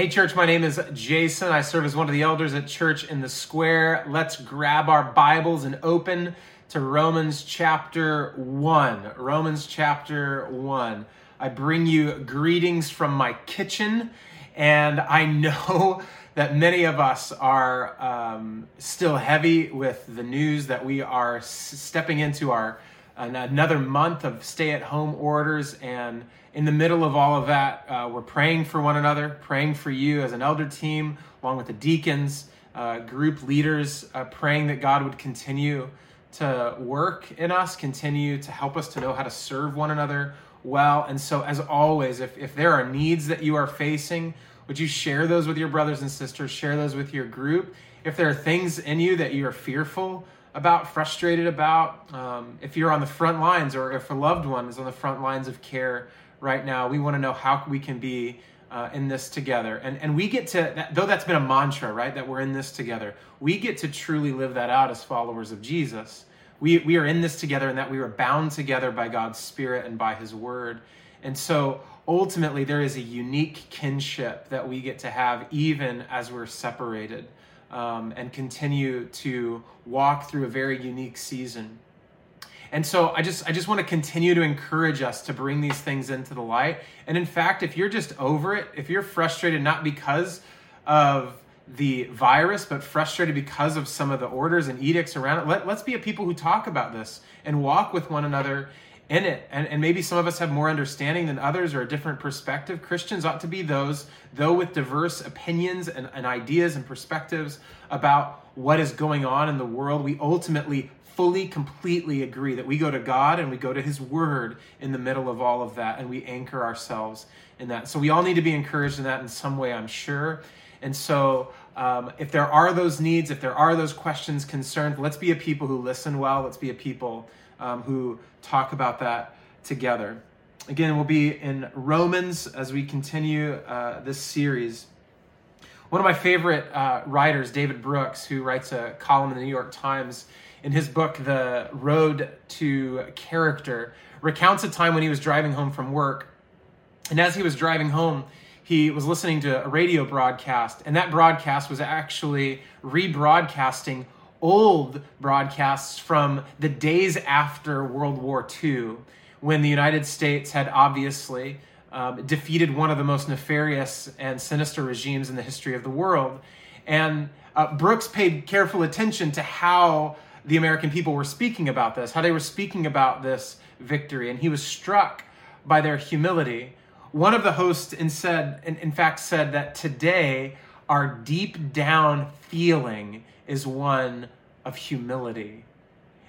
Hey, church, my name is Jason. I serve as one of the elders at Church in the Square. Let's grab our Bibles and open to Romans chapter 1. Romans chapter 1. I bring you greetings from my kitchen, and I know that many of us are um, still heavy with the news that we are stepping into our another month of stay at home orders and in the middle of all of that, uh, we're praying for one another, praying for you as an elder team, along with the deacons, uh, group leaders, uh, praying that God would continue to work in us, continue to help us to know how to serve one another well. And so, as always, if, if there are needs that you are facing, would you share those with your brothers and sisters? Share those with your group. If there are things in you that you are fearful about, frustrated about, um, if you're on the front lines or if a loved one is on the front lines of care, right now. We want to know how we can be uh, in this together. And, and we get to, though that's been a mantra, right, that we're in this together, we get to truly live that out as followers of Jesus. We, we are in this together and that we are bound together by God's Spirit and by His Word. And so ultimately, there is a unique kinship that we get to have even as we're separated um, and continue to walk through a very unique season. And so I just I just want to continue to encourage us to bring these things into the light. And in fact, if you're just over it, if you're frustrated not because of the virus, but frustrated because of some of the orders and edicts around it, let, let's be a people who talk about this and walk with one another in it. And, and maybe some of us have more understanding than others or a different perspective. Christians ought to be those, though with diverse opinions and, and ideas and perspectives about what is going on in the world, we ultimately fully, completely agree that we go to God and we go to His Word in the middle of all of that and we anchor ourselves in that. So we all need to be encouraged in that in some way, I'm sure. And so um, if there are those needs, if there are those questions, concerns, let's be a people who listen well. Let's be a people um, who talk about that together. Again, we'll be in Romans as we continue uh, this series. One of my favorite uh, writers, David Brooks, who writes a column in the New York Times, in his book, The Road to Character, recounts a time when he was driving home from work. And as he was driving home, he was listening to a radio broadcast, and that broadcast was actually rebroadcasting old broadcasts from the days after World War II, when the United States had obviously um, defeated one of the most nefarious and sinister regimes in the history of the world. And uh, Brooks paid careful attention to how the American people were speaking about this, how they were speaking about this victory, and he was struck by their humility. One of the hosts in said, in, in fact, said that today our deep down feeling is one of humility.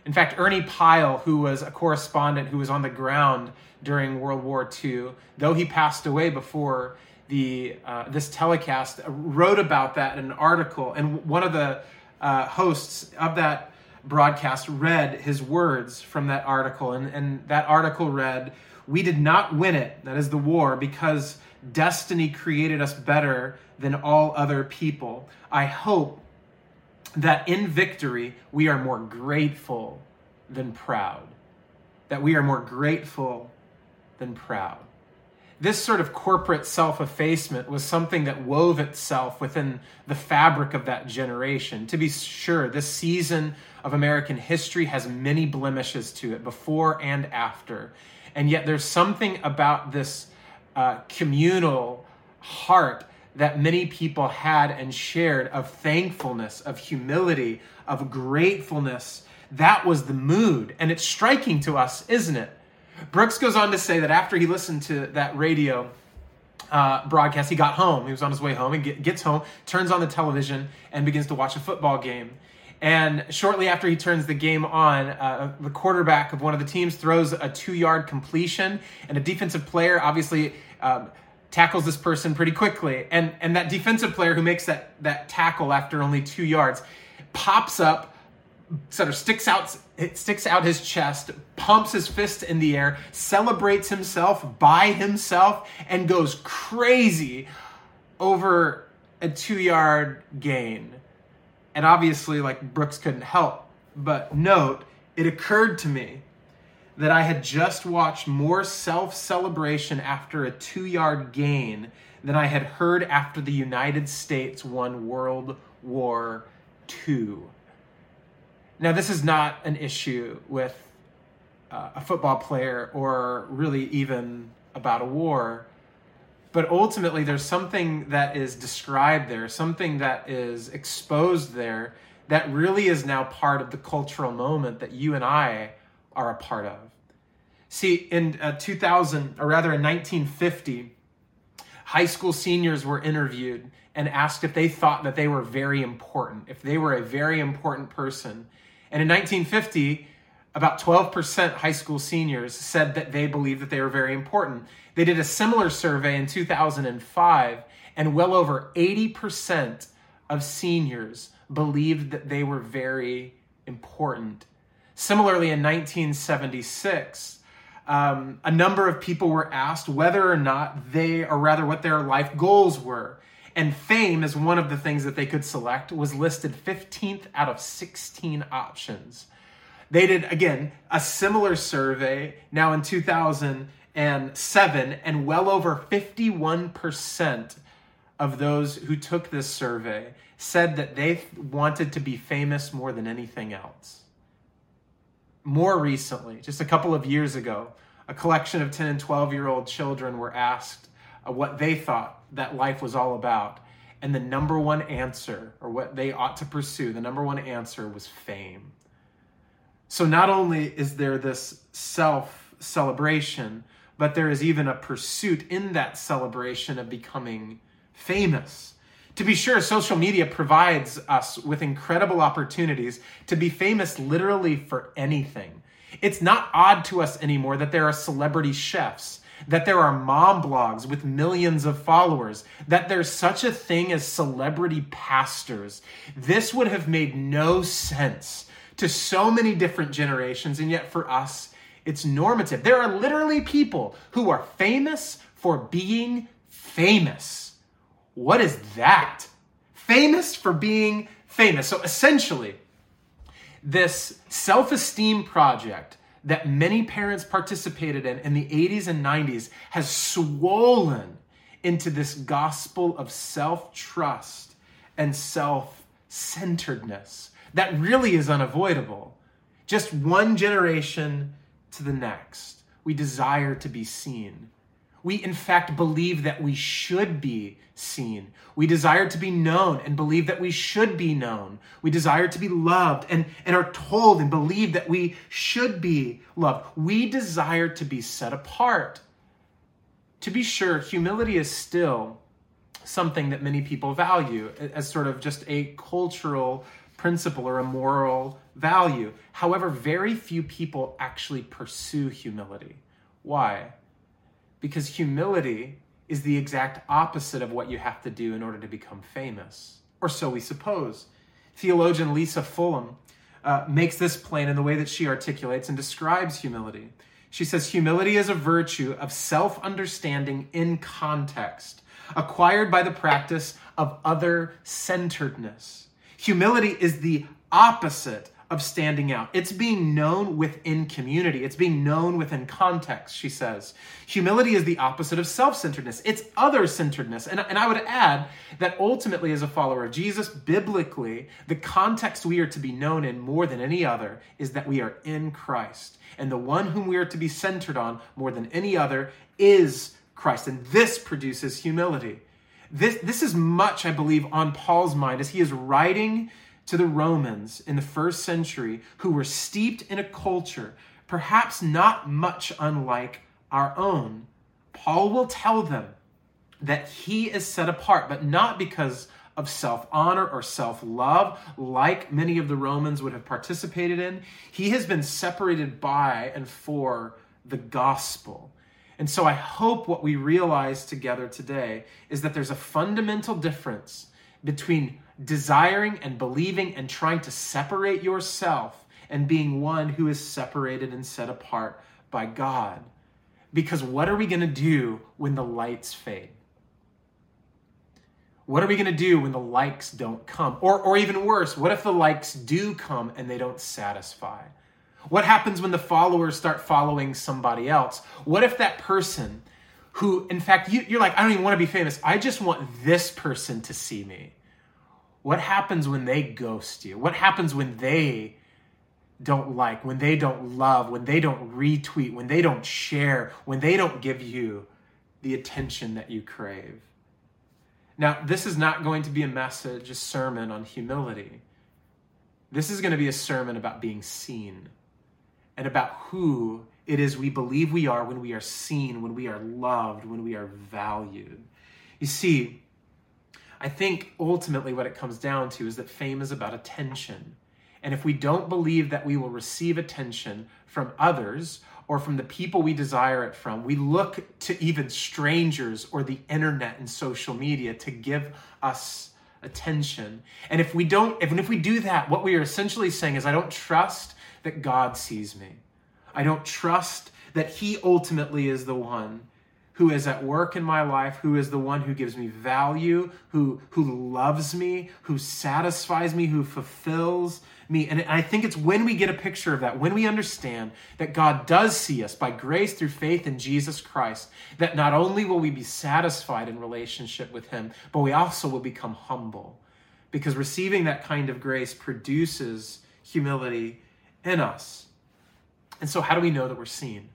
In fact, Ernie Pyle, who was a correspondent who was on the ground during World War II, though he passed away before the uh, this telecast, wrote about that in an article. And one of the uh, hosts of that broadcast read his words from that article. And, and that article read, We did not win it, that is the war, because destiny created us better than all other people. I hope that in victory we are more grateful than proud. That we are more grateful than proud this sort of corporate self effacement was something that wove itself within the fabric of that generation. To be sure, this season of American history has many blemishes to it, before and after. And yet, there's something about this uh, communal heart that many people had and shared of thankfulness, of humility, of gratefulness. That was the mood. And it's striking to us, isn't it? Brooks goes on to say that after he listened to that radio uh, broadcast, he got home. He was on his way home. He get, gets home, turns on the television, and begins to watch a football game. And shortly after he turns the game on, uh, the quarterback of one of the teams throws a two yard completion, and a defensive player obviously um, tackles this person pretty quickly. And, and that defensive player who makes that, that tackle after only two yards pops up sort of sticks out sticks out his chest, pumps his fist in the air, celebrates himself by himself, and goes crazy over a two yard gain. And obviously, like Brooks couldn't help but note, it occurred to me that I had just watched more self celebration after a two yard gain than I had heard after the United States won World War II. Now, this is not an issue with uh, a football player or really even about a war. But ultimately, there's something that is described there, something that is exposed there that really is now part of the cultural moment that you and I are a part of. See, in uh, 2000, or rather in 1950, high school seniors were interviewed and asked if they thought that they were very important, if they were a very important person. And in 1950, about 12% high school seniors said that they believed that they were very important. They did a similar survey in 2005, and well over 80% of seniors believed that they were very important. Similarly, in 1976, um, a number of people were asked whether or not they, or rather what their life goals were. And fame, as one of the things that they could select, was listed 15th out of 16 options. They did, again, a similar survey now in 2007, and well over 51% of those who took this survey said that they wanted to be famous more than anything else. More recently, just a couple of years ago, a collection of 10 and 12 year old children were asked uh, what they thought that life was all about. And the number one answer, or what they ought to pursue, the number one answer was fame. So not only is there this self celebration, but there is even a pursuit in that celebration of becoming famous. To be sure, social media provides us with incredible opportunities to be famous literally for anything. It's not odd to us anymore that there are celebrity chefs, that there are mom blogs with millions of followers, that there's such a thing as celebrity pastors. This would have made no sense to so many different generations, and yet for us, it's normative. There are literally people who are famous for being famous. What is that? Famous for being famous. So essentially, this self esteem project that many parents participated in in the 80s and 90s has swollen into this gospel of self trust and self centeredness that really is unavoidable. Just one generation to the next, we desire to be seen. We, in fact, believe that we should be seen. We desire to be known and believe that we should be known. We desire to be loved and, and are told and believe that we should be loved. We desire to be set apart. To be sure, humility is still something that many people value as sort of just a cultural principle or a moral value. However, very few people actually pursue humility. Why? Because humility is the exact opposite of what you have to do in order to become famous, or so we suppose. Theologian Lisa Fullam uh, makes this plain in the way that she articulates and describes humility. She says, Humility is a virtue of self understanding in context, acquired by the practice of other centeredness. Humility is the opposite of standing out. It's being known within community. It's being known within context, she says. Humility is the opposite of self centeredness, it's other centeredness. And, and I would add that ultimately, as a follower of Jesus, biblically, the context we are to be known in more than any other is that we are in Christ. And the one whom we are to be centered on more than any other is Christ. And this produces humility. This, this is much, I believe, on Paul's mind as he is writing to the Romans in the first century who were steeped in a culture perhaps not much unlike our own. Paul will tell them that he is set apart, but not because of self honor or self love, like many of the Romans would have participated in. He has been separated by and for the gospel. And so I hope what we realize together today is that there's a fundamental difference between desiring and believing and trying to separate yourself and being one who is separated and set apart by God. Because what are we going to do when the lights fade? What are we going to do when the likes don't come? Or, or even worse, what if the likes do come and they don't satisfy? What happens when the followers start following somebody else? What if that person who, in fact, you, you're like, I don't even want to be famous. I just want this person to see me. What happens when they ghost you? What happens when they don't like, when they don't love, when they don't retweet, when they don't share, when they don't give you the attention that you crave? Now, this is not going to be a message, a sermon on humility. This is going to be a sermon about being seen and about who it is we believe we are when we are seen, when we are loved, when we are valued. You see, I think ultimately what it comes down to is that fame is about attention. And if we don't believe that we will receive attention from others or from the people we desire it from, we look to even strangers or the internet and social media to give us attention. And if we don't, if, if we do that, what we are essentially saying is, I don't trust that God sees me. I don't trust that He ultimately is the one who is at work in my life, who is the one who gives me value, who, who loves me, who satisfies me, who fulfills me. And I think it's when we get a picture of that, when we understand that God does see us by grace through faith in Jesus Christ, that not only will we be satisfied in relationship with Him, but we also will become humble. Because receiving that kind of grace produces humility in us. And so, how do we know that we're seen?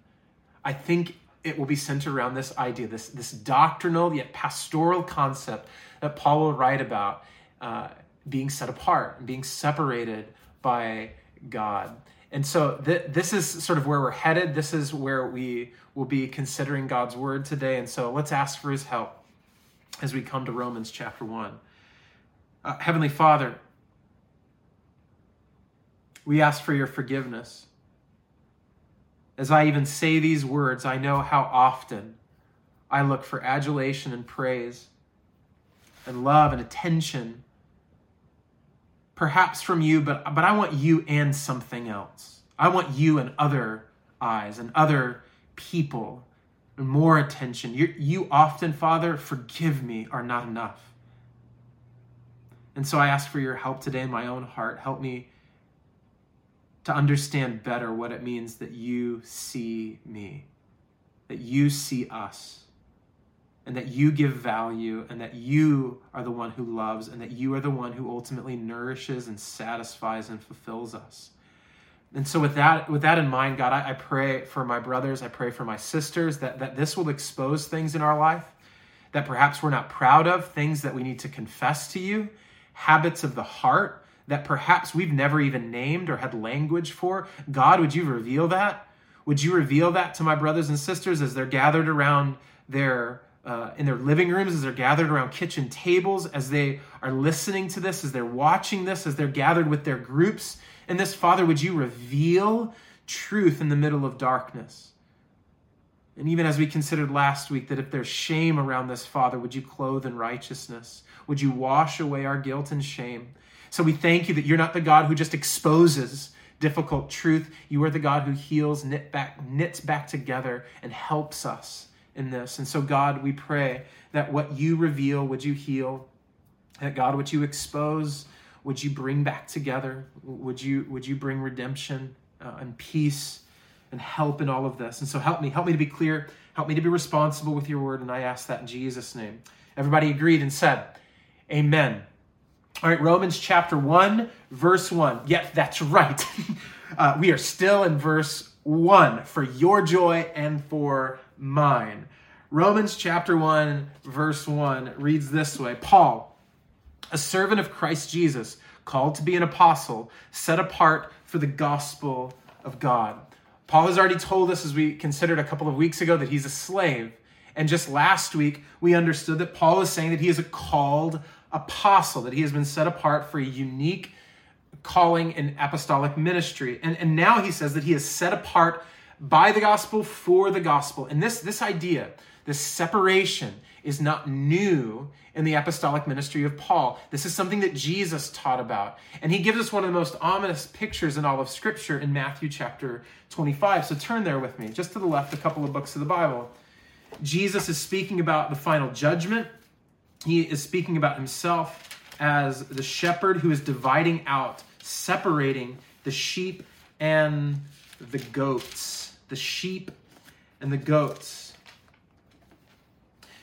I think it will be centered around this idea, this, this doctrinal yet pastoral concept that Paul will write about uh, being set apart and being separated by God. And so th- this is sort of where we're headed. This is where we will be considering God's word today. And so let's ask for his help as we come to Romans chapter 1. Uh, Heavenly Father, we ask for your forgiveness as I even say these words, I know how often I look for adulation and praise and love and attention, perhaps from you, but, but I want you and something else. I want you and other eyes and other people and more attention. You, you often, Father, forgive me, are not enough. And so I ask for your help today in my own heart. Help me to understand better what it means that you see me, that you see us, and that you give value, and that you are the one who loves, and that you are the one who ultimately nourishes and satisfies and fulfills us. And so with that, with that in mind, God, I, I pray for my brothers, I pray for my sisters that, that this will expose things in our life that perhaps we're not proud of, things that we need to confess to you, habits of the heart that perhaps we've never even named or had language for. God, would you reveal that? Would you reveal that to my brothers and sisters as they're gathered around their uh, in their living rooms, as they're gathered around kitchen tables, as they are listening to this, as they're watching this, as they're gathered with their groups in this, Father, would you reveal truth in the middle of darkness? And even as we considered last week, that if there's shame around this, Father, would you clothe in righteousness? Would you wash away our guilt and shame? So we thank you that you're not the God who just exposes difficult truth. You are the God who heals, knit back, knits back together, and helps us in this. And so, God, we pray that what you reveal, would you heal? That God, would you expose? Would you bring back together? Would you would you bring redemption uh, and peace and help in all of this? And so, help me, help me to be clear, help me to be responsible with your word. And I ask that in Jesus' name. Everybody agreed and said, Amen. All right, Romans chapter 1, verse 1. Yes, that's right. uh, we are still in verse 1 for your joy and for mine. Romans chapter 1, verse 1 reads this way Paul, a servant of Christ Jesus, called to be an apostle, set apart for the gospel of God. Paul has already told us, as we considered a couple of weeks ago, that he's a slave. And just last week, we understood that Paul is saying that he is a called apostle, that he has been set apart for a unique calling in apostolic ministry. And, and now he says that he is set apart by the gospel for the gospel. And this, this idea, this separation, is not new in the apostolic ministry of Paul. This is something that Jesus taught about. And he gives us one of the most ominous pictures in all of Scripture in Matthew chapter 25. So turn there with me, just to the left, a couple of books of the Bible. Jesus is speaking about the final judgment he is speaking about himself as the shepherd who is dividing out, separating the sheep and the goats, the sheep and the goats.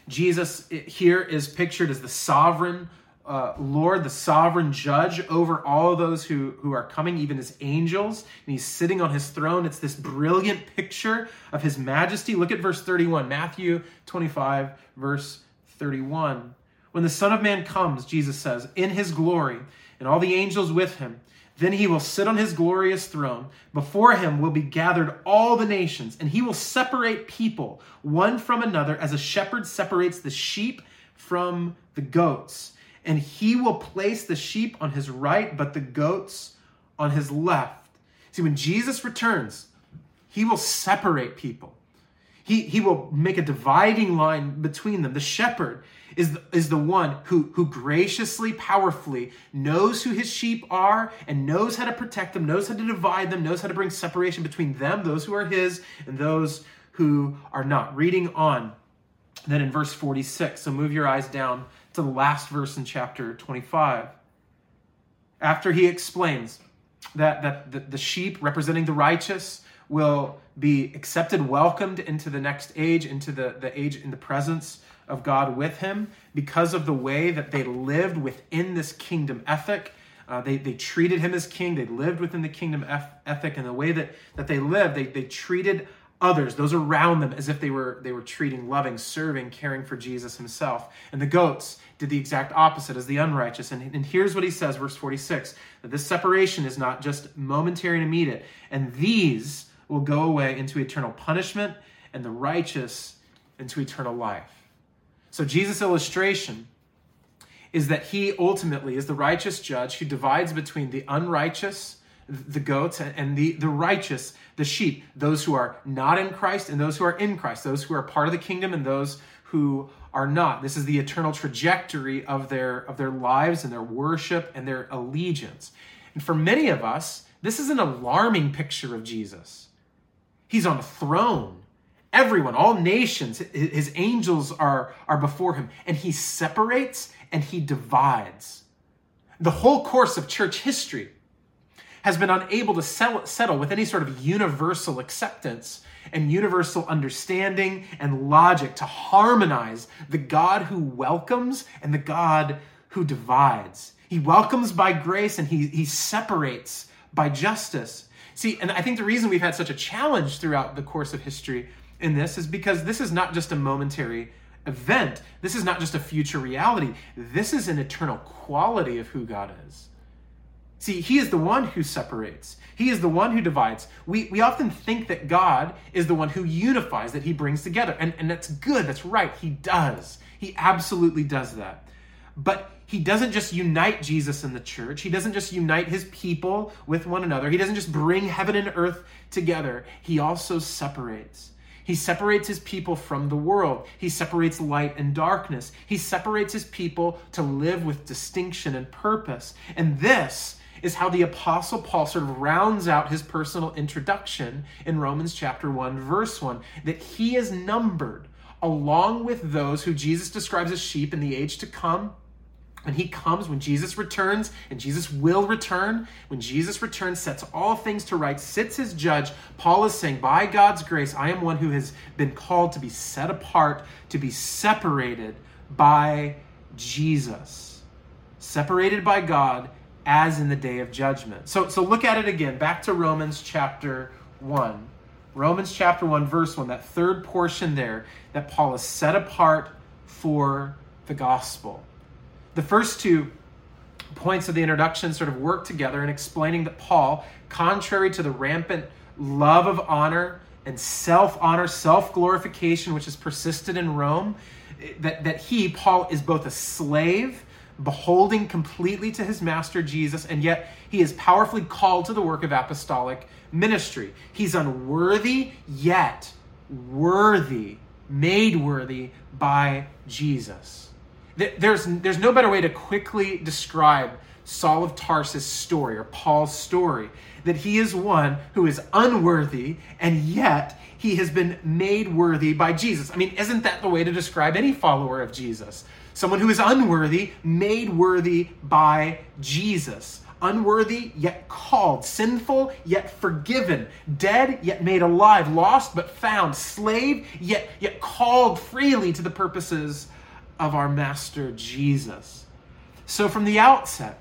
Jesus here is pictured as the sovereign uh, Lord, the sovereign judge over all those who, who are coming, even as angels, and he's sitting on his throne. It's this brilliant picture of his majesty. Look at verse 31, Matthew 25, verse 31. When the Son of Man comes, Jesus says, in his glory, and all the angels with him, then he will sit on his glorious throne. Before him will be gathered all the nations, and he will separate people one from another as a shepherd separates the sheep from the goats. And he will place the sheep on his right, but the goats on his left. See, when Jesus returns, he will separate people. He, he will make a dividing line between them. The shepherd is the, is the one who, who graciously, powerfully knows who his sheep are and knows how to protect them, knows how to divide them, knows how to bring separation between them, those who are his, and those who are not. Reading on, then in verse 46, so move your eyes down to the last verse in chapter 25. After he explains that, that the, the sheep representing the righteous will be accepted, welcomed into the next age, into the, the age in the presence of God with him because of the way that they lived within this kingdom ethic. Uh, they, they treated him as king. They lived within the kingdom ethic, and the way that, that they lived, they, they treated others, those around them, as if they were they were treating, loving, serving, caring for Jesus himself. And the goats did the exact opposite as the unrighteous. And, and here's what he says, verse 46, that this separation is not just momentary and immediate, and these will go away into eternal punishment, and the righteous into eternal life. So Jesus' illustration is that he ultimately is the righteous judge who divides between the unrighteous, the goats, and the, the righteous, the sheep, those who are not in Christ and those who are in Christ, those who are part of the kingdom and those who are not. This is the eternal trajectory of their of their lives and their worship and their allegiance. And for many of us, this is an alarming picture of Jesus. He's on a throne everyone, all nations, his angels are, are before him, and he separates and he divides. The whole course of church history has been unable to settle with any sort of universal acceptance and universal understanding and logic to harmonize the God who welcomes and the God who divides. He welcomes by grace and he, he separates by justice. See, and I think the reason we've had such a challenge throughout the course of history in this is because this is not just a momentary event. This is not just a future reality. This is an eternal quality of who God is. See, He is the one who separates, He is the one who divides. We, we often think that God is the one who unifies, that He brings together. And, and that's good, that's right. He does. He absolutely does that. But he doesn't just unite Jesus in the church. He doesn't just unite his people with one another. He doesn't just bring heaven and earth together. He also separates. He separates his people from the world. He separates light and darkness. He separates his people to live with distinction and purpose. And this is how the apostle Paul sort of rounds out his personal introduction in Romans chapter 1 verse 1 that he is numbered along with those who Jesus describes as sheep in the age to come when he comes, when Jesus returns, and Jesus will return, when Jesus returns, sets all things to right, sits as judge, Paul is saying, By God's grace, I am one who has been called to be set apart, to be separated by Jesus. Separated by God as in the day of judgment. So, so look at it again. Back to Romans chapter 1. Romans chapter 1, verse 1, that third portion there, that Paul is set apart for the gospel. The first two points of the introduction sort of work together in explaining that Paul, contrary to the rampant love of honor and self honor, self glorification, which has persisted in Rome, that, that he, Paul, is both a slave, beholding completely to his master Jesus, and yet he is powerfully called to the work of apostolic ministry. He's unworthy, yet worthy, made worthy by Jesus. There's, there's no better way to quickly describe Saul of Tarsus' story or Paul's story that he is one who is unworthy and yet he has been made worthy by Jesus. I mean, isn't that the way to describe any follower of Jesus? Someone who is unworthy, made worthy by Jesus. unworthy yet called, sinful yet forgiven, dead yet made alive, lost but found, slave yet yet called freely to the purposes of our master Jesus. So from the outset,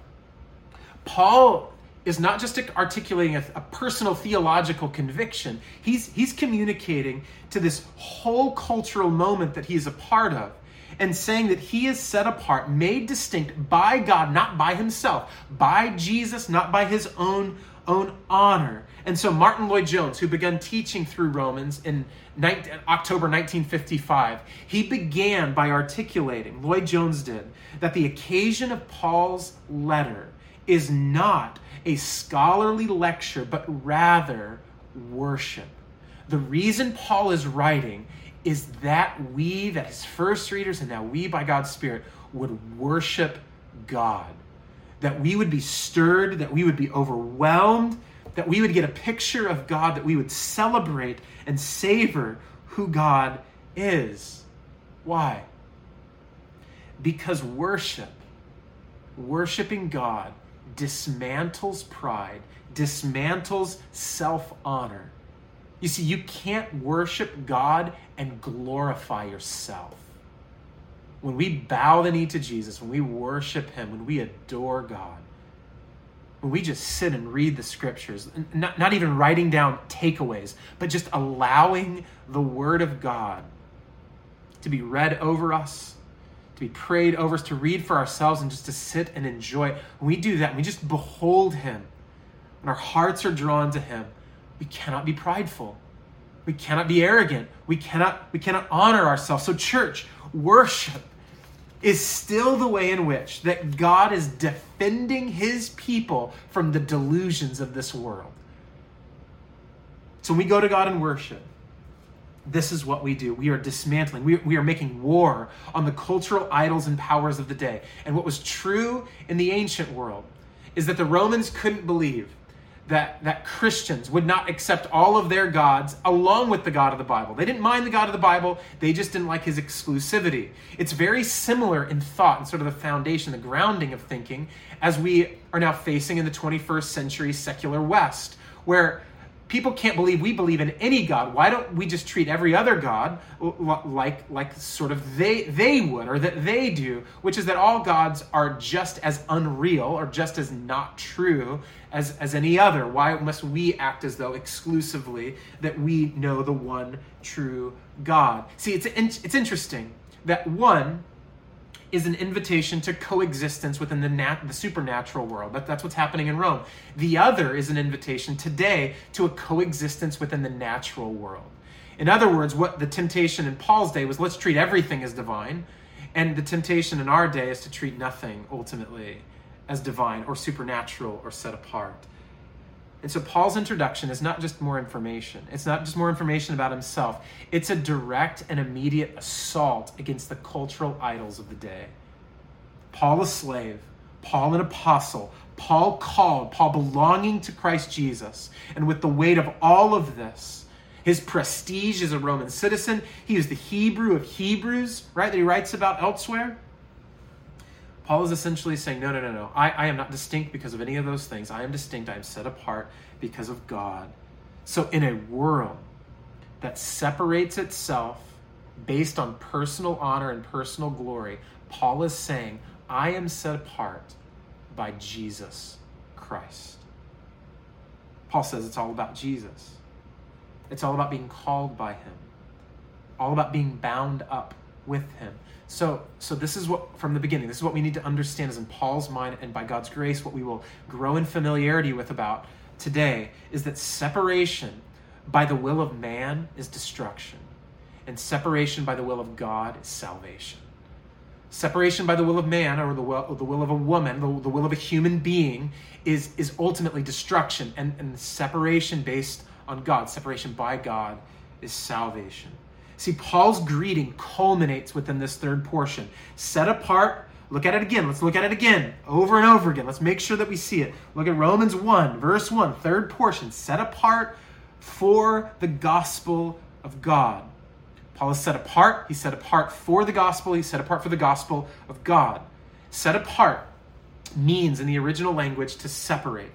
Paul is not just articulating a, a, personal theological conviction, he's, he's communicating to this whole cultural moment that he's a part of and saying that he is set apart, made distinct by God, not by himself, by Jesus, not by his own, own honor. And so Martyn Lloyd-Jones, who began teaching through Romans in 19, October 1955, he began by articulating, Lloyd-Jones did, that the occasion of Paul's letter is not a scholarly lecture, but rather worship. The reason Paul is writing is that we, that his first readers, and now we by God's Spirit, would worship God. That we would be stirred, that we would be overwhelmed, that we would get a picture of God, that we would celebrate and savor who God is. Why? Because worship, worshiping God, dismantles pride, dismantles self honor. You see, you can't worship God and glorify yourself. When we bow the knee to Jesus, when we worship Him, when we adore God, we just sit and read the scriptures, not, not even writing down takeaways, but just allowing the Word of God to be read over us, to be prayed over us, to read for ourselves, and just to sit and enjoy. When we do that, we just behold Him, when our hearts are drawn to Him, we cannot be prideful. We cannot be arrogant. We cannot, we cannot honor ourselves. So, church, worship is still the way in which that God is defending his people from the delusions of this world. So when we go to God and worship, this is what we do. We are dismantling, we, we are making war on the cultural idols and powers of the day. And what was true in the ancient world is that the Romans couldn't believe that, that Christians would not accept all of their gods along with the God of the Bible. They didn't mind the God of the Bible, they just didn't like his exclusivity. It's very similar in thought and sort of the foundation, the grounding of thinking, as we are now facing in the 21st century secular West, where people can't believe we believe in any god. Why don't we just treat every other god like like sort of they they would or that they do which is that all gods are just as unreal or just as not true as as any other? Why must we act as though exclusively that we know the one true god? See it's it's interesting that one is an invitation to coexistence within the, nat- the supernatural world. That, that's what's happening in Rome. The other is an invitation today to a coexistence within the natural world. In other words, what the temptation in Paul's day was let's treat everything as divine, and the temptation in our day is to treat nothing ultimately as divine or supernatural or set apart. And so Paul's introduction is not just more information. It's not just more information about himself. It's a direct and immediate assault against the cultural idols of the day. Paul a slave, Paul an apostle, Paul called, Paul belonging to Christ Jesus. And with the weight of all of this, his prestige as a Roman citizen, he is the Hebrew of Hebrews, right, that he writes about elsewhere. Paul is essentially saying, no, no, no, no. I, I am not distinct because of any of those things. I am distinct. I am set apart because of God. So, in a world that separates itself based on personal honor and personal glory, Paul is saying, I am set apart by Jesus Christ. Paul says it's all about Jesus. It's all about being called by him, all about being bound up with him. So, so this is what from the beginning. This is what we need to understand is in Paul's mind and by God's grace what we will grow in familiarity with about today is that separation by the will of man is destruction and separation by the will of God is salvation. Separation by the will of man or the will, the will of a woman, the, the will of a human being is, is ultimately destruction and, and separation based on God, separation by God is salvation. See, Paul's greeting culminates within this third portion. Set apart, look at it again. Let's look at it again, over and over again. Let's make sure that we see it. Look at Romans 1, verse 1, third portion. Set apart for the gospel of God. Paul is set apart. He's set apart for the gospel. He's set apart for the gospel of God. Set apart. means in the original language to separate.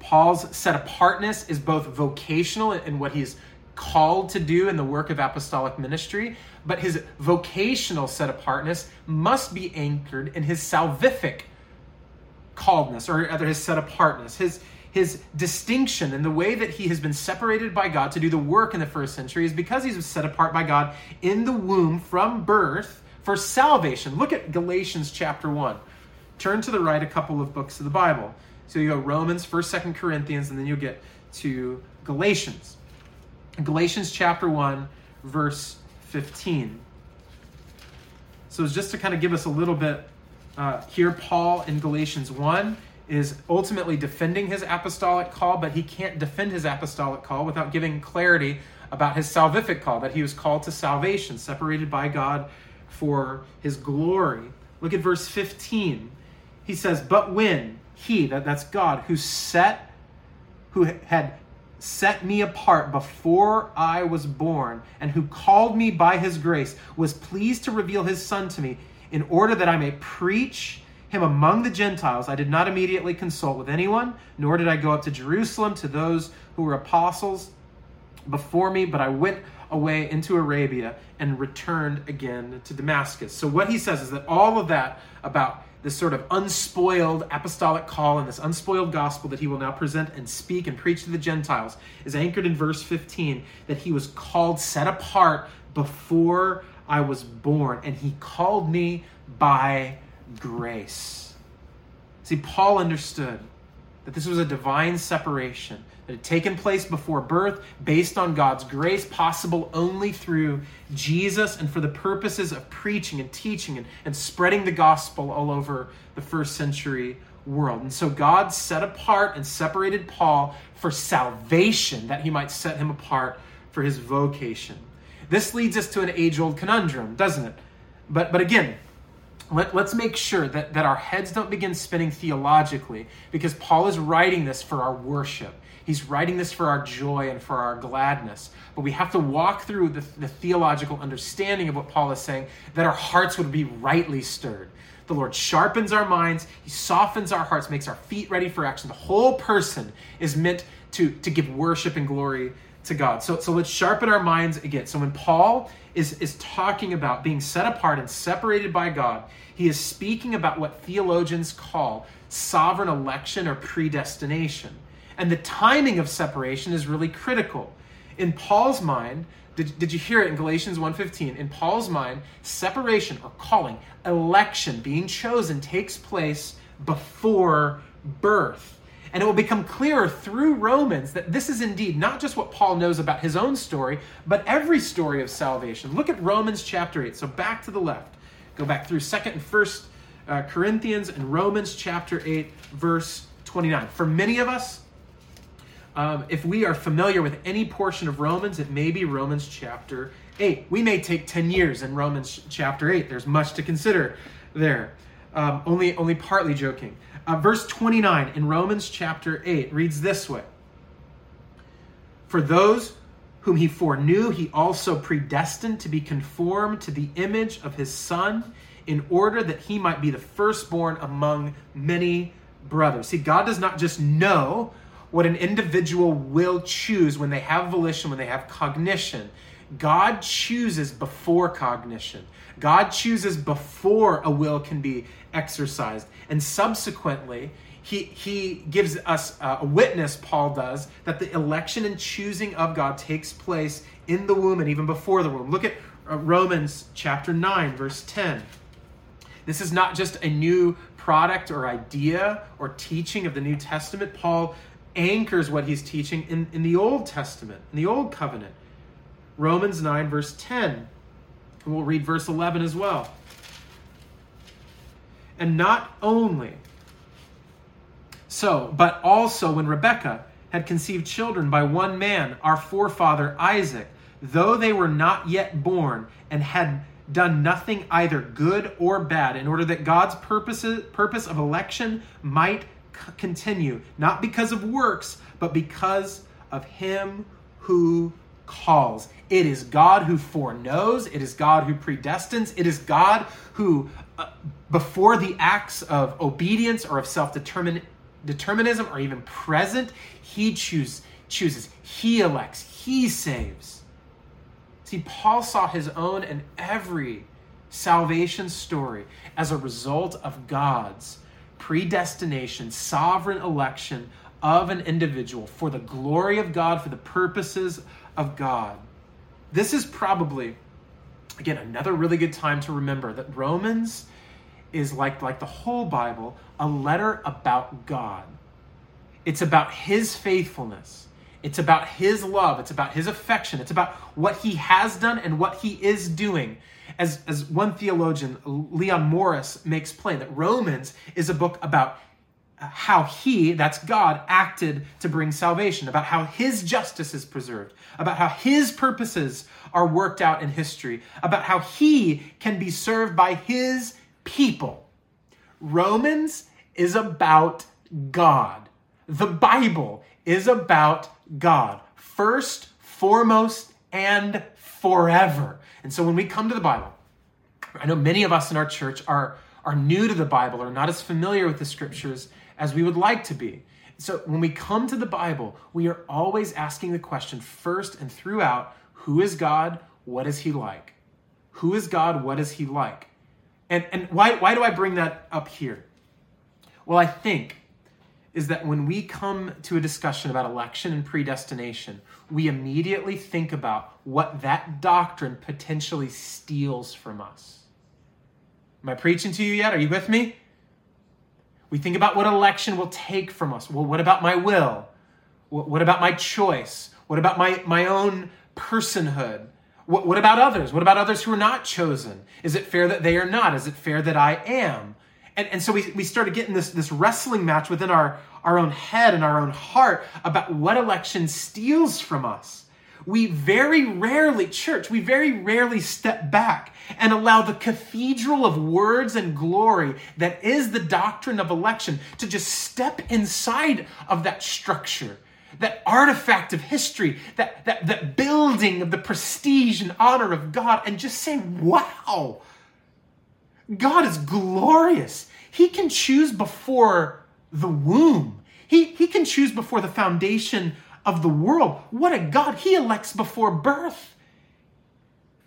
Paul's set apartness is both vocational in what he's called to do in the work of apostolic ministry, but his vocational set apartness must be anchored in his salvific calledness, or rather his set apartness, his his distinction and the way that he has been separated by God to do the work in the first century is because he's set apart by God in the womb from birth for salvation. Look at Galatians chapter 1. Turn to the right a couple of books of the Bible. So you go Romans, 1st, 2nd Corinthians, and then you'll get to Galatians. Galatians chapter 1, verse 15. So just to kind of give us a little bit uh, here, Paul in Galatians 1 is ultimately defending his apostolic call, but he can't defend his apostolic call without giving clarity about his salvific call, that he was called to salvation, separated by God for his glory. Look at verse 15. He says, But when he, that, that's God, who set, who had set me apart before I was born, and who called me by his grace, was pleased to reveal his Son to me, in order that I may preach him among the Gentiles. I did not immediately consult with anyone, nor did I go up to Jerusalem to those who were apostles before me, but I went away into Arabia and returned again to Damascus. So, what he says is that all of that about this sort of unspoiled apostolic call and this unspoiled gospel that he will now present and speak and preach to the Gentiles is anchored in verse 15 that he was called, set apart before I was born, and he called me by grace. See, Paul understood that this was a divine separation taken place before birth based on God's grace, possible only through Jesus and for the purposes of preaching and teaching and, and spreading the gospel all over the first century world. And so God set apart and separated Paul for salvation, that he might set him apart for his vocation. This leads us to an age old conundrum, doesn't it? But, but again, let, us make sure that, that our heads don't begin spinning theologically because Paul is writing this for our worship. He's writing this for our joy and for our gladness. But we have to walk through the, the theological understanding of what Paul is saying that our hearts would be rightly stirred. The Lord sharpens our minds, He softens our hearts, makes our feet ready for action. The whole person is meant to, to give worship and glory to God. So, so let's sharpen our minds again. So when Paul is, is talking about being set apart and separated by God, he is speaking about what theologians call sovereign election or predestination. And the timing of separation is really critical. In Paul's mind, did, did you hear it in Galatians 1:15? In Paul's mind, separation or calling, election, being chosen takes place before birth. And it will become clearer through Romans that this is indeed not just what Paul knows about his own story, but every story of salvation. Look at Romans chapter 8. So back to the left. Go back through 2nd and 1st uh, Corinthians and Romans chapter 8, verse 29. For many of us, um, if we are familiar with any portion of Romans, it may be Romans chapter 8. We may take 10 years in Romans chapter 8. There's much to consider there. Um, only, only partly joking. Uh, verse 29 in Romans chapter 8 reads this way For those whom he foreknew, he also predestined to be conformed to the image of his Son, in order that he might be the firstborn among many brothers. See, God does not just know what an individual will choose when they have volition, when they have cognition. God chooses before cognition. God chooses before a will can be exercised. And subsequently, he, he gives us a witness, Paul does, that the election and choosing of God takes place in the womb and even before the womb. Look at uh, Romans chapter 9, verse 10. This is not just a new product or idea or teaching of the New Testament. Paul anchors what he's teaching in, in the Old Testament, in the Old Covenant. Romans 9, verse 10. And we'll read verse 11 as well. And not only so, but also when Rebekah had conceived children by one man, our forefather Isaac, though they were not yet born and had done nothing either good or bad, in order that God's purposes, purpose of election might continue, not because of works, but because of him who calls. It is God who foreknows, it is God who predestines, it is God who uh, before the acts of obedience or of self determinism or even present, he choose, chooses, he elects, he saves. See, Paul saw his own and every salvation story as a result of God's predestination, sovereign election of an individual for the glory of God, for the purposes of God. This is probably, again, another really good time to remember that Romans is like, like the whole Bible, a letter about God. It's about His faithfulness. It's about His love. It's about His affection. It's about what He has done and what He is doing. As, as one theologian, Leon Morris, makes plain, that Romans is a book about how he, that's God, acted to bring salvation, about how his justice is preserved, about how his purposes are worked out in history, about how he can be served by his people. Romans is about God. The Bible is about God, first, foremost, and forever. And so when we come to the Bible, I know many of us in our church are, are new to the Bible, or not as familiar with the scriptures as we would like to be. So when we come to the Bible, we are always asking the question first and throughout who is God? What is he like? Who is God? What is he like? And, and why, why do I bring that up here? Well, I think is that when we come to a discussion about election and predestination, we immediately think about what that doctrine potentially steals from us. Am I preaching to you yet? Are you with me? We think about what election will take from us. Well, what about my will? What about my choice? What about my, my own personhood? What, what about others? What about others who are not chosen? Is it fair that they are not? Is it fair that I am? And, and so we, we started getting this, this wrestling match within our, our own head and our own heart about what election steals from us. We very rarely, church, we very rarely step back and allow the cathedral of words and glory that is the doctrine of election to just step inside of that structure, that artifact of history, that, that, that building of the prestige and honor of God, and just say, wow, God is glorious. He can choose before the womb, He, he can choose before the foundation of the world. What a God! He elects before birth.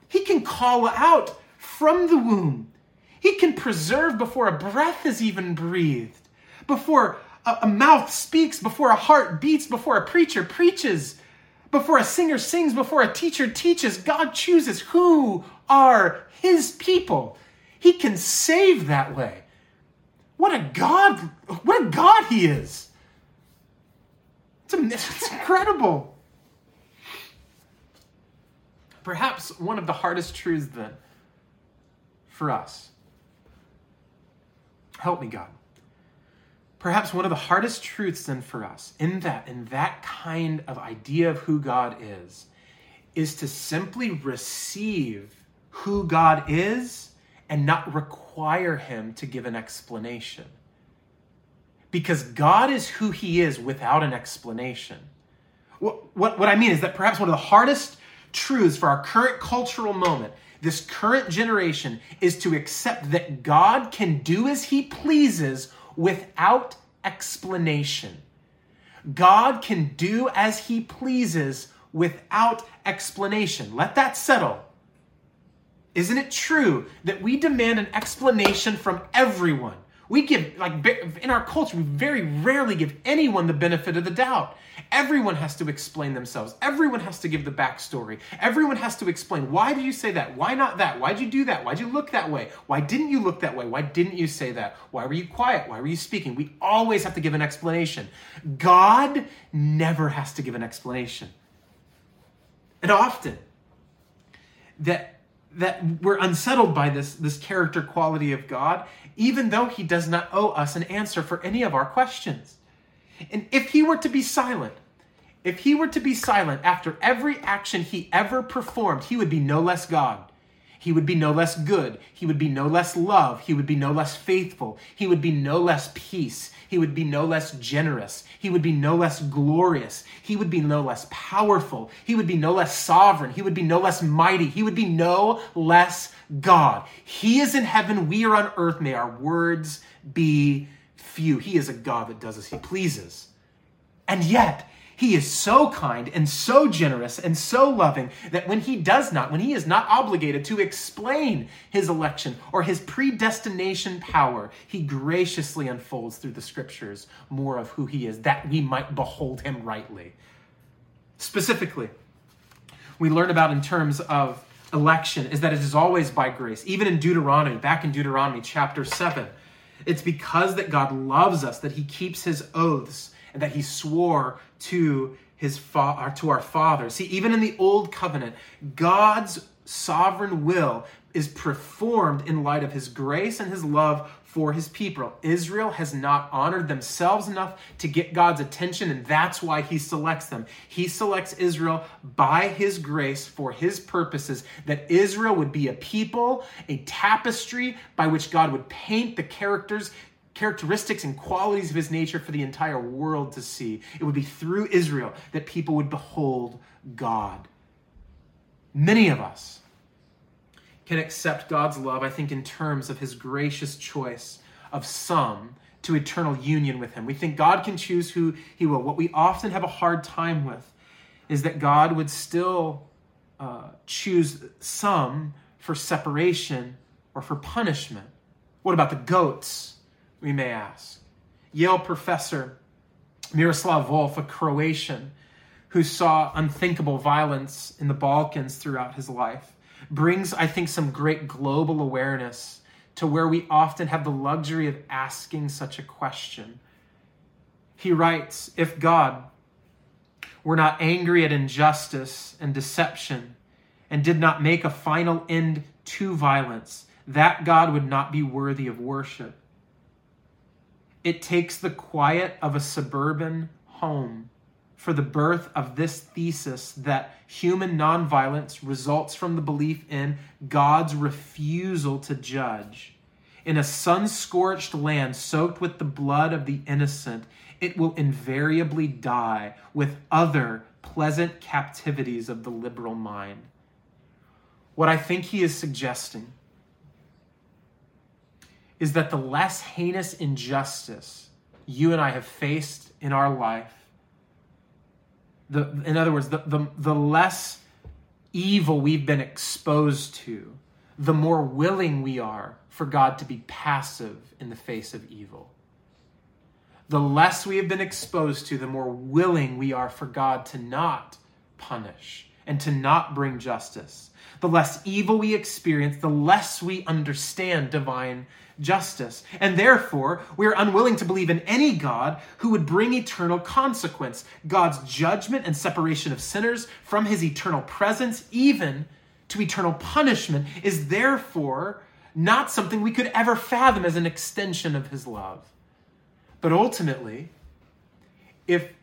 He can call out from the womb. He can preserve before a breath is even breathed, before a, a mouth speaks, before a heart beats, before a preacher preaches, before a singer sings, before a teacher teaches. God chooses who are his people. He can save that way. What a God, what a God he is. It's, it's incredible. Perhaps one of the hardest truths then for us. Help me, God. Perhaps one of the hardest truths then for us in that, in that kind of idea of who God is, is to simply receive who God is and not require Him to give an explanation. Because God is who He is without an explanation. What, what, what I mean is that perhaps one of the hardest truths for our current cultural moment, this current generation, is to accept that God can do as he pleases without explanation. God can do as he pleases without explanation. Let that settle. Isn't it true that we demand an explanation from everyone? We give, like, in our culture, we very rarely give anyone the benefit of the doubt. Everyone has to explain themselves. Everyone has to give the backstory. Everyone has to explain why did you say that? Why not that? Why'd you do that? Why'd you look that way? Why didn't you look that way? Why didn't you say that? Why were you quiet? Why were you speaking? We always have to give an explanation. God never has to give an explanation. And often, that that we're unsettled by this, this character quality of God, even though he does not owe us an answer for any of our questions. And if he were to be silent, if he were to be silent after every action he ever performed, he would be no less God. He would be no less good. He would be no less love. He would be no less faithful. He would be no less peace. He would be no less generous. He would be no less glorious. He would be no less powerful. He would be no less sovereign. He would be no less mighty. He would be no less God. He is in heaven. We are on earth. May our words be few. He is a God that does as he pleases. And yet, he is so kind and so generous and so loving that when he does not, when he is not obligated to explain his election or his predestination power, he graciously unfolds through the scriptures more of who he is, that we might behold him rightly. Specifically, we learn about in terms of election is that it is always by grace. Even in Deuteronomy, back in Deuteronomy chapter 7, it's because that God loves us that he keeps his oaths and that he swore to his fa- uh, to our father. See, even in the old covenant, God's sovereign will is performed in light of his grace and his love for his people. Israel has not honored themselves enough to get God's attention, and that's why he selects them. He selects Israel by his grace for his purposes, that Israel would be a people, a tapestry by which God would paint the characters characteristics and qualities of his nature for the entire world to see. It would be through Israel that people would behold God. Many of us can accept God's love, I think, in terms of his gracious choice of some to eternal union with him. We think God can choose who he will. What we often have a hard time with is that God would still uh, choose some for separation or for punishment. What about the goats? We may ask. Yale professor Miroslav Volf, a Croatian who saw unthinkable violence in the Balkans throughout his life, brings, I think, some great global awareness to where we often have the luxury of asking such a question. He writes If God were not angry at injustice and deception and did not make a final end to violence, that God would not be worthy of worship. It takes the quiet of a suburban home for the birth of this thesis that human nonviolence results from the belief in God's refusal to judge. In a sun scorched land soaked with the blood of the innocent, it will invariably die with other pleasant captivities of the liberal mind. What I think he is suggesting is that the less heinous injustice you and I have faced in our life, the, in other words, the, the, the less evil we've been exposed to, the more willing we are for God to be passive in the face of evil. The less we have been exposed to, the more willing we are for God to not punish and to not bring justice. The less evil we experience, the less we understand divine justice. And therefore, we are unwilling to believe in any God who would bring eternal consequence. God's judgment and separation of sinners from his eternal presence, even to eternal punishment, is therefore not something we could ever fathom as an extension of his love. But ultimately, if,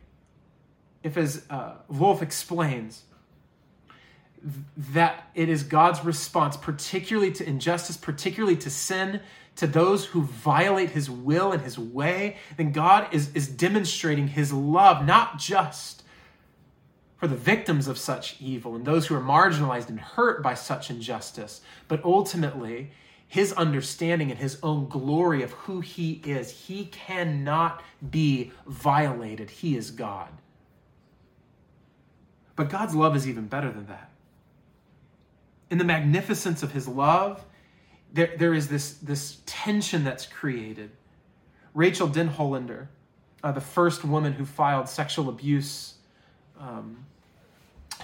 if as uh, Volf explains, that it is God's response, particularly to injustice, particularly to sin, to those who violate his will and his way, then God is, is demonstrating his love, not just for the victims of such evil and those who are marginalized and hurt by such injustice, but ultimately his understanding and his own glory of who he is. He cannot be violated, he is God. But God's love is even better than that. In the magnificence of his love, there, there is this, this tension that's created. Rachael Denhollander, uh, the first woman who filed sexual abuse um,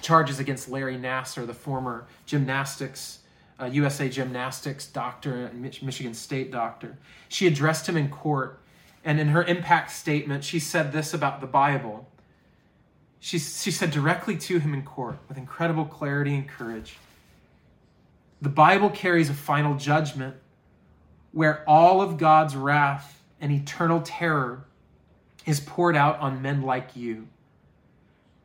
charges against Larry Nassar, the former gymnastics, uh, USA gymnastics doctor and Michigan State doctor. She addressed him in court, and in her impact statement, she said this about the Bible. She, she said directly to him in court with incredible clarity and courage the Bible carries a final judgment where all of God's wrath and eternal terror is poured out on men like you.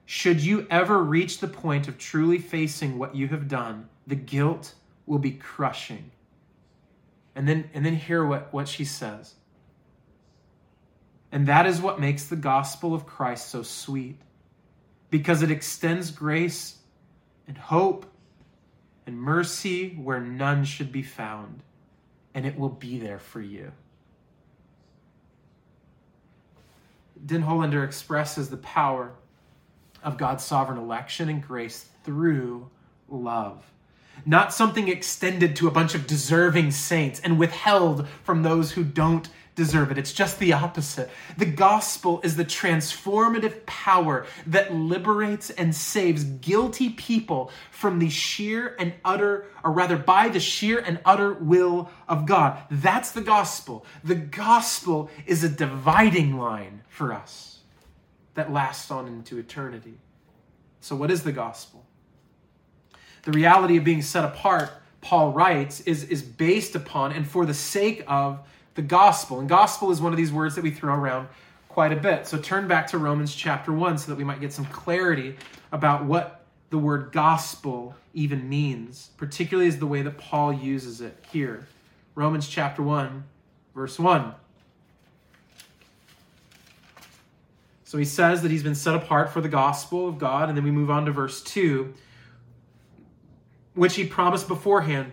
Should you ever reach the point of truly facing what you have done, the guilt will be crushing. And then, and then hear what, what she says. And that is what makes the gospel of Christ so sweet, because it extends grace and hope and mercy where none should be found, and it will be there for you. Denhollander expresses the power of God's sovereign election and grace through love. Not something extended to a bunch of deserving saints and withheld from those who don't deserve it. It's just the opposite. The gospel is the transformative power that liberates and saves guilty people from the sheer and utter, or rather, by the sheer and utter will of God. That's the gospel. The gospel is a dividing line for us that lasts on into eternity. So, what is the gospel? The reality of being set apart, Paul writes, is, is based upon and for the sake of the gospel. And gospel is one of these words that we throw around quite a bit. So turn back to Romans chapter 1 so that we might get some clarity about what the word gospel even means, particularly as the way that Paul uses it here. Romans chapter 1, verse 1. So he says that he's been set apart for the gospel of God, and then we move on to verse 2, which he promised beforehand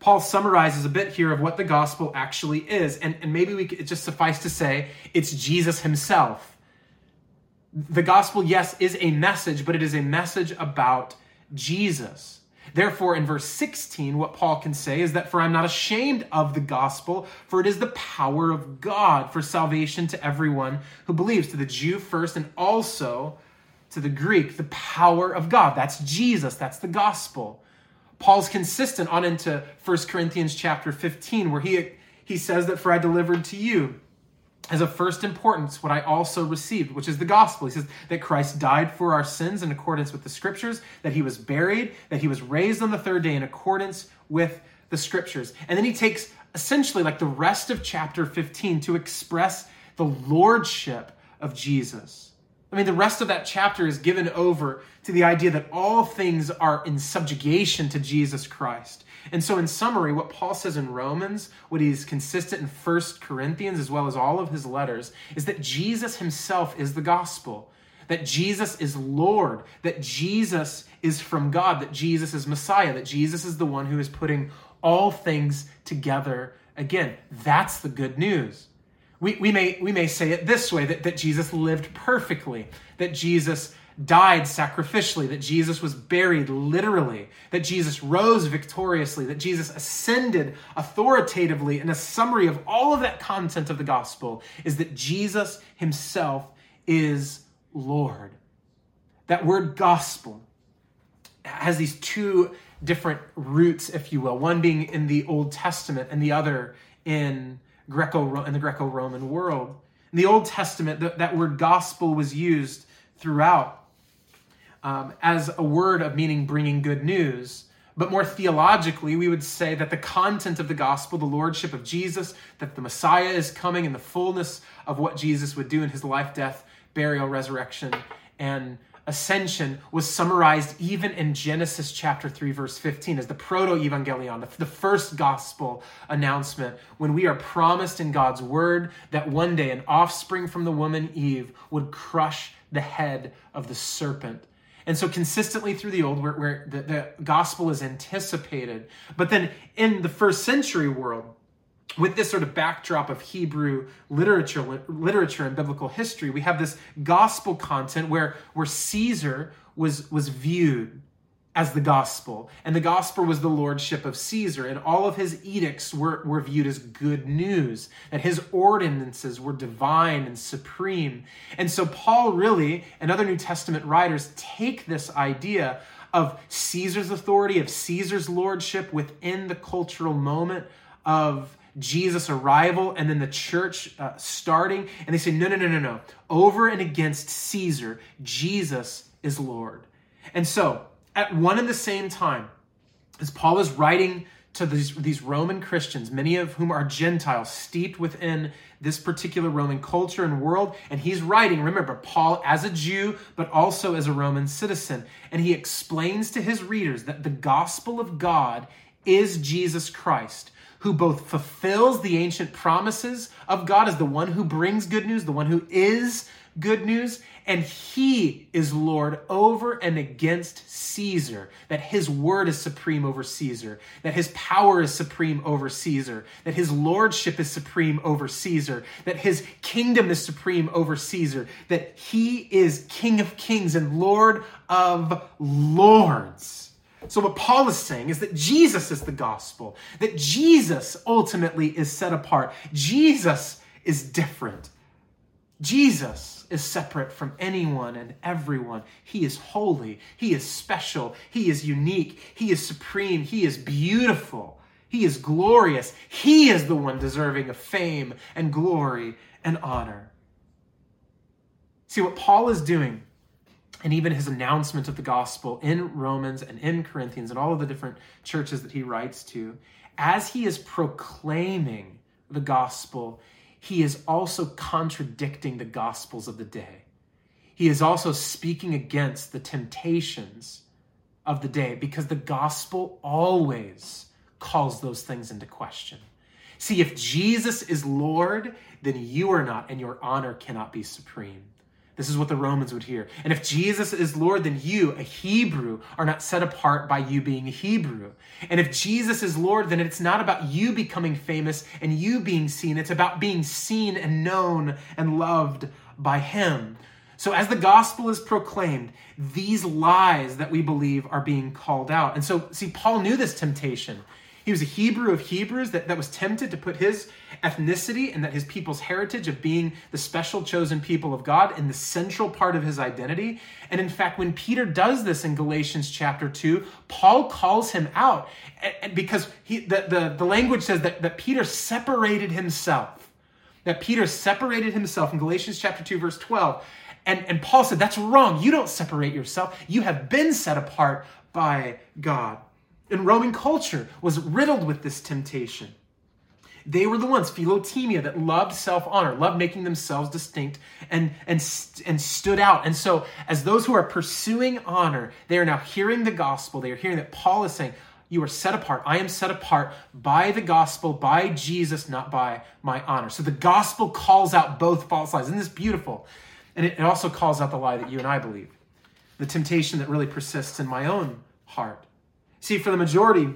Paul summarizes a bit here of what the gospel actually is. And, and maybe we could, just suffice to say it's Jesus himself. The gospel, yes, is a message, but it is a message about Jesus. Therefore, in verse 16, what Paul can say is that, For I'm not ashamed of the gospel, for it is the power of God for salvation to everyone who believes, to the Jew first, and also to the Greek. The power of God. That's Jesus. That's the gospel. Paul's consistent on into 1 Corinthians chapter 15, where he, he says that for I delivered to you as of first importance what I also received, which is the gospel. He says that Christ died for our sins in accordance with the scriptures, that he was buried, that he was raised on the third day in accordance with the scriptures. And then he takes essentially like the rest of chapter 15 to express the lordship of Jesus. I mean, the rest of that chapter is given over to the idea that all things are in subjugation to Jesus Christ. And so, in summary, what Paul says in Romans, what he's consistent in First Corinthians, as well as all of his letters, is that Jesus himself is the gospel, that Jesus is Lord, that Jesus is from God, that Jesus is Messiah, that Jesus is the one who is putting all things together again. That's the good news. We, we, may, we may say it this way that, that Jesus lived perfectly, that Jesus died sacrificially, that Jesus was buried literally, that Jesus rose victoriously, that Jesus ascended authoritatively. And a summary of all of that content of the gospel is that Jesus himself is Lord. That word gospel has these two different roots, if you will, one being in the Old Testament and the other in Greco in the Greco-Roman world. In the Old Testament, that, word gospel was used throughout um, as a word of meaning bringing good news. But more theologically, we would say that the content of the gospel, the lordship of Jesus, that the Messiah is coming in the fullness of what Jesus would do in his life, death, burial, resurrection, and ascension was summarized even in Genesis chapter 3, verse 15, as the proto evangelion, the first gospel announcement, when we are promised in God's word that one day an offspring from the woman Eve would crush the head of the serpent. And so, consistently through the old, where, where the, the gospel is anticipated. But then in the first century world, with this sort of backdrop of Hebrew literature, literature and biblical history, we have this gospel content where, where Caesar was, was viewed as the gospel, and the gospel was the lordship of Caesar, and all of his edicts were, were viewed as good news, that his ordinances were divine and supreme. And so, Paul really and other New Testament writers take this idea of Caesar's authority, of Caesar's lordship within the cultural moment of Jesus' arrival and then the church uh, starting, and they say, no, no, no, no, no. Over and against Caesar, Jesus is Lord. And so, at one and the same time, as Paul is writing to these, these Roman Christians, many of whom are Gentiles, steeped within this particular Roman culture and world. And he's writing, remember, Paul as a Jew, but also as a Roman citizen. And he explains to his readers that the gospel of God is Jesus Christ, who both fulfills the ancient promises of God as the one who brings good news, the one who is good news, and he is Lord over and against Caesar, that his word is supreme over Caesar, that his power is supreme over Caesar, that his lordship is supreme over Caesar, that his kingdom is supreme over Caesar, that he is King of kings and Lord of lords. So, what Paul is saying is that Jesus is the gospel, that Jesus ultimately is set apart. Jesus is different. Jesus is separate from anyone and everyone. He is holy. He is special. He is unique. He is supreme. He is beautiful. He is glorious. He is the one deserving of fame and glory and honor. See, what Paul is doing, and even his announcement of the gospel in Romans and in Corinthians and all of the different churches that he writes to, as he is proclaiming the gospel, he is also contradicting the gospels of the day. He is also speaking against the temptations of the day because the gospel always calls those things into question. See, if Jesus is Lord, then you are not, and your honor cannot be supreme. This is what the Romans would hear. And if Jesus is Lord, then you, a Hebrew, are not set apart by you being a Hebrew. And if Jesus is Lord, then it's not about you becoming famous and you being seen. It's about being seen and known and loved by Him. So, as the gospel is proclaimed, these lies that we believe are being called out. And so, see, Paul knew this temptation. He was a Hebrew of Hebrews that, that was tempted to put his ethnicity and that his people's heritage of being the special chosen people of God in the central part of his identity. And in fact, when Peter does this in Galatians chapter 2, Paul calls him out because he, the, the, the language says that, that Peter separated himself. That Peter separated himself in Galatians chapter 2, verse 12. And, and Paul said, That's wrong. You don't separate yourself. You have been set apart by God and Roman culture was riddled with this temptation. They were the ones, philotimia, that loved self honor, loved making themselves distinct and, and, and stood out. And so, as those who are pursuing honor, they are now hearing the gospel. They are hearing that Paul is saying, You are set apart. I am set apart by the gospel, by Jesus, not by my honor. So, the gospel calls out both false lies. Isn't this beautiful? And it also calls out the lie that you and I believe, the temptation that really persists in my own heart. See, for the majority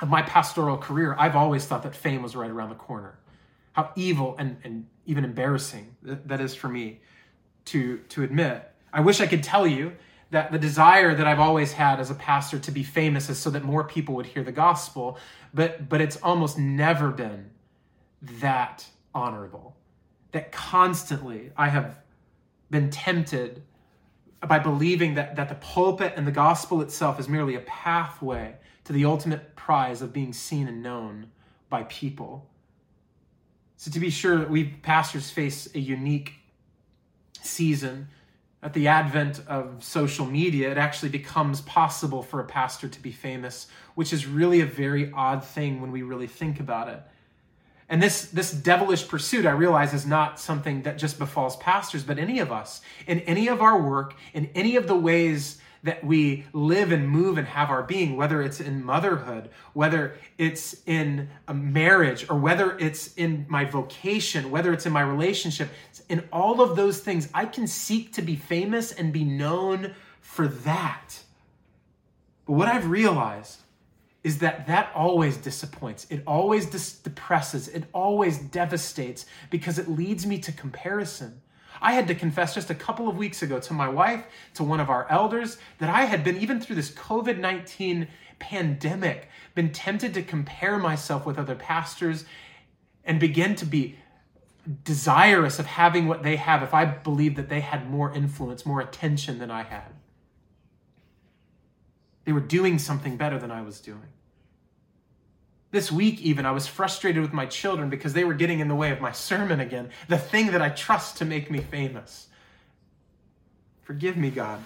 of my pastoral career, I've always thought that fame was right around the corner. How evil and, and even embarrassing that is for me to, to admit. I wish I could tell you that the desire that I've always had as a pastor to be famous is so that more people would hear the gospel, but, but it's almost never been that honorable. That constantly I have been tempted by believing that, that the pulpit and the gospel itself is merely a pathway to the ultimate prize of being seen and known by people. So, to be sure, we pastors face a unique season. At the advent of social media, it actually becomes possible for a pastor to be famous, which is really a very odd thing when we really think about it. And this, this devilish pursuit, I realize, is not something that just befalls pastors, but any of us. In any of our work, in any of the ways that we live and move and have our being, whether it's in motherhood, whether it's in a marriage, or whether it's in my vocation, whether it's in my relationship, in all of those things, I can seek to be famous and be known for that. But what I've realized is that that always disappoints. It always dis- depresses. It always devastates because it leads me to comparison. I had to confess just a couple of weeks ago to my wife, to one of our elders, that I had been, even through this COVID 19 pandemic, been tempted to compare myself with other pastors and begin to be desirous of having what they have if I believed that they had more influence, more attention than I had. They were doing something better than I was doing. This week, even, I was frustrated with my children because they were getting in the way of my sermon again, the thing that I trust to make me famous. Forgive me, God.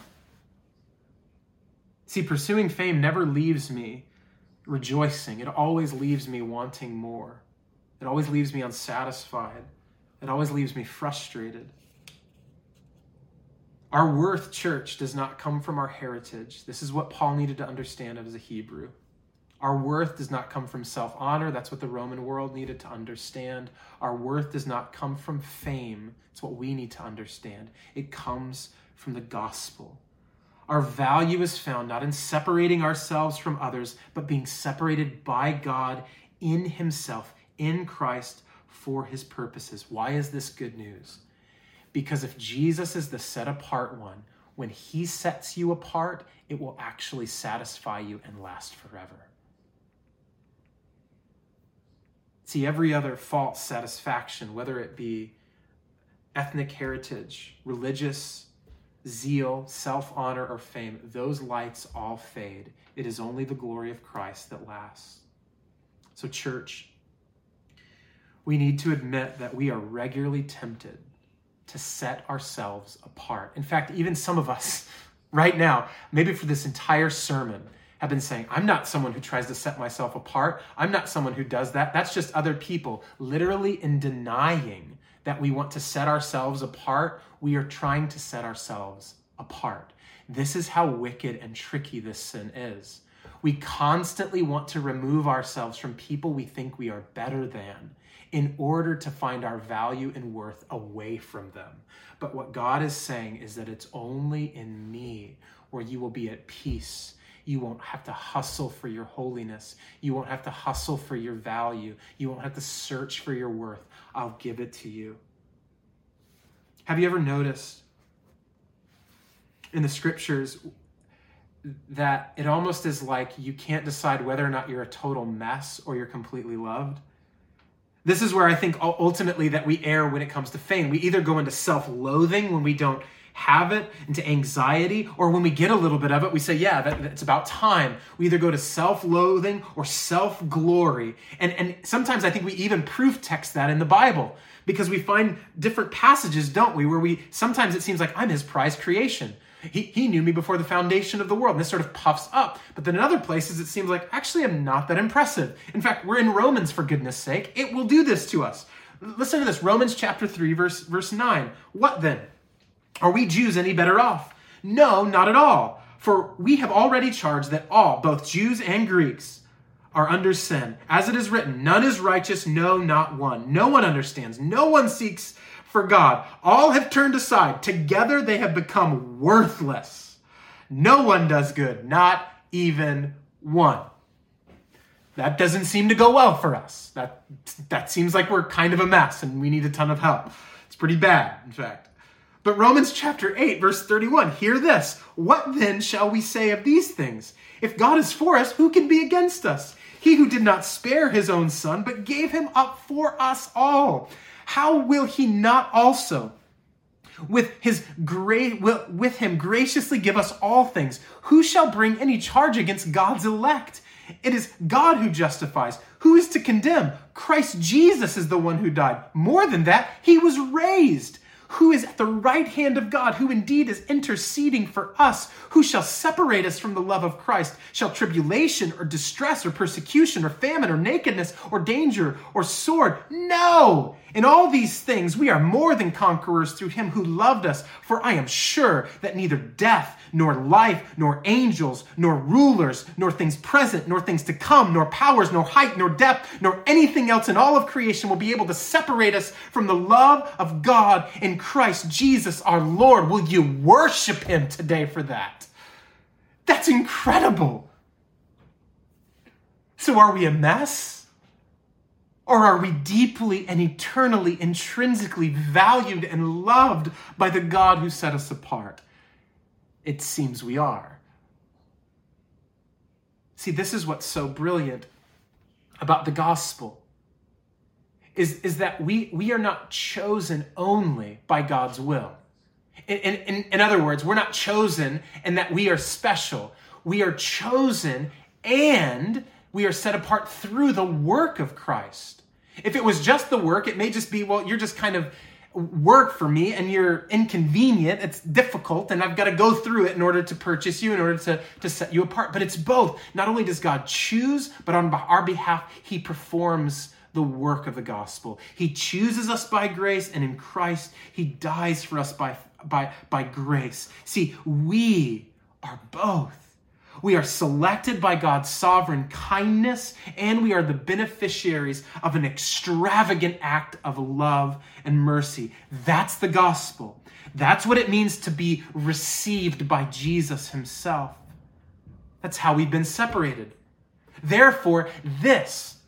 See, pursuing fame never leaves me rejoicing, it always leaves me wanting more. It always leaves me unsatisfied. It always leaves me frustrated. Our worth, church, does not come from our heritage. This is what Paul needed to understand as a Hebrew. Our worth does not come from self honor. That's what the Roman world needed to understand. Our worth does not come from fame. It's what we need to understand. It comes from the gospel. Our value is found not in separating ourselves from others, but being separated by God in Himself, in Christ, for His purposes. Why is this good news? Because if Jesus is the set apart one, when He sets you apart, it will actually satisfy you and last forever. See, every other false satisfaction, whether it be ethnic heritage, religious zeal, self honor, or fame, those lights all fade. It is only the glory of Christ that lasts. So, church, we need to admit that we are regularly tempted to set ourselves apart. In fact, even some of us right now, maybe for this entire sermon, have been saying, I'm not someone who tries to set myself apart. I'm not someone who does that. That's just other people. Literally, in denying that we want to set ourselves apart, we are trying to set ourselves apart. This is how wicked and tricky this sin is. We constantly want to remove ourselves from people we think we are better than in order to find our value and worth away from them. But what God is saying is that it's only in me where you will be at peace. You won't have to hustle for your holiness. You won't have to hustle for your value. You won't have to search for your worth. I'll give it to you. Have you ever noticed in the scriptures that it almost is like you can't decide whether or not you're a total mess or you're completely loved? This is where I think ultimately that we err when it comes to fame. We either go into self loathing when we don't have it, into anxiety, or when we get a little bit of it, we say, yeah, that, it's about time. We either go to self loathing or self glory. And, and sometimes I think we even proof text that in the Bible because we find different passages, don't we, where we sometimes it seems like I'm his prized creation. He, he knew me before the foundation of the world. And this sort of puffs up. But then in other places, it seems like actually I'm not that impressive. In fact, we're in Romans, for goodness sake. It will do this to us. Listen to this Romans chapter 3, verse, verse 9. What then? Are we Jews any better off? No, not at all. For we have already charged that all, both Jews and Greeks, are under sin. As it is written, none is righteous, no, not one. No one understands, no one seeks for God. All have turned aside. Together they have become worthless. No one does good, not even one. That doesn't seem to go well for us. That, that seems like we're kind of a mess and we need a ton of help. It's pretty bad, in fact. But Romans chapter 8, verse 31, hear this. What then shall we say of these things? If God is for us, who can be against us? He who did not spare his own son, but gave him up for us all, how will he not also? with his great with him graciously give us all things who shall bring any charge against god's elect? It is god who justifies. Who is to condemn? Christ jesus is the one who died. More than that he was raised who is at the right hand of God, who indeed is interceding for us, who shall separate us from the love of Christ? Shall tribulation or distress or persecution or famine or nakedness or danger or sword? No! In all these things, we are more than conquerors through him who loved us. For I am sure that neither death, nor life, nor angels, nor rulers, nor things present, nor things to come, nor powers, nor height, nor depth, nor anything else in all of creation will be able to separate us from the love of God in Christ Jesus our Lord. Will you worship him today for that? That's incredible. So, are we a mess? Or are we deeply and eternally, intrinsically valued and loved by the God who set us apart? It seems we are. See, this is what's so brilliant about the gospel. Is, is that we, we are not chosen only by God's will. In, in, in other words, we're not chosen and that we are special. We are chosen and We are set apart through the work of Christ. If it was just the work, it may just be, well, you're just kind of work for me and you're inconvenient. It's difficult and I've got to go through it in order to purchase you, in order to, to set you apart. But it's both. Not only does God choose, but on our behalf, He performs the work of the gospel. He chooses us by grace, and in Christ, He dies for us by, by, by grace. See, we are both. We are selected by God's sovereign kindness, and we are the beneficiaries of an extravagant act of love and mercy. That's the gospel. That's what it means to be received by Jesus himself. That's how we've been separated. Therefore, this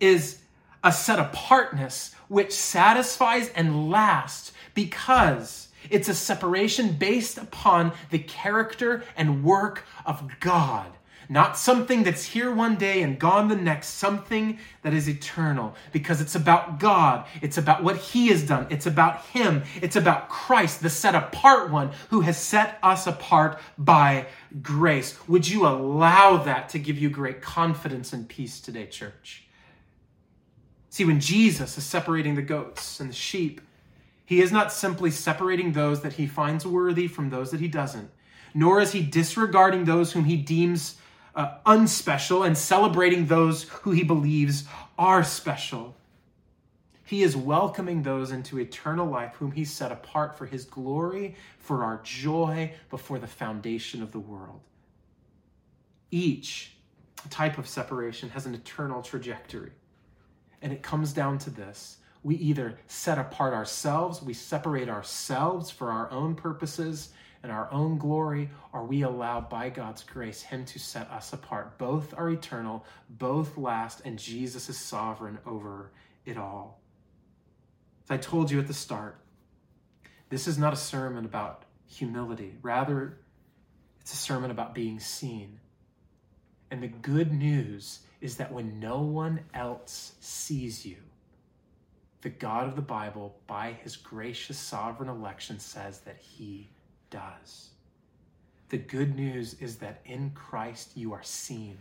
is a set apartness which satisfies and lasts because it's a separation based upon the character and work of God. Not something that's here one day and gone the next, something that is eternal because it's about God. It's about what He has done. It's about Him. It's about Christ, the set apart one who has set us apart by grace. Would you allow that to give you great confidence and peace today, church? See, when Jesus is separating the goats and the sheep, he is not simply separating those that he finds worthy from those that he doesn't, nor is he disregarding those whom he deems uh, unspecial and celebrating those who he believes are special. He is welcoming those into eternal life whom he set apart for his glory, for our joy before the foundation of the world. Each type of separation has an eternal trajectory. And it comes down to this we either set apart ourselves, we separate ourselves for our own purposes and our own glory, or we allow by God's grace Him to set us apart. Both are eternal, both last, and Jesus is sovereign over it all. As I told you at the start, this is not a sermon about humility. Rather, it's a sermon about being seen. And the good news is that when no one else sees you, the God of the Bible, by his gracious sovereign election, says that he does. The good news is that in Christ you are seen.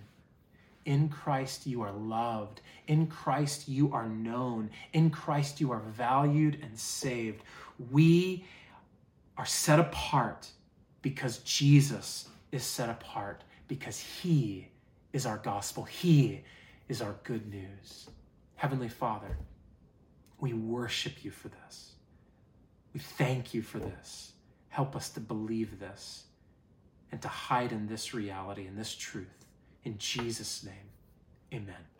In Christ you are loved. In Christ you are known. In Christ you are valued and saved. We are set apart because Jesus is set apart, because he is our gospel. He is our good news. Heavenly Father, we worship you for this. We thank you for this. Help us to believe this and to hide in this reality and this truth. In Jesus' name, amen.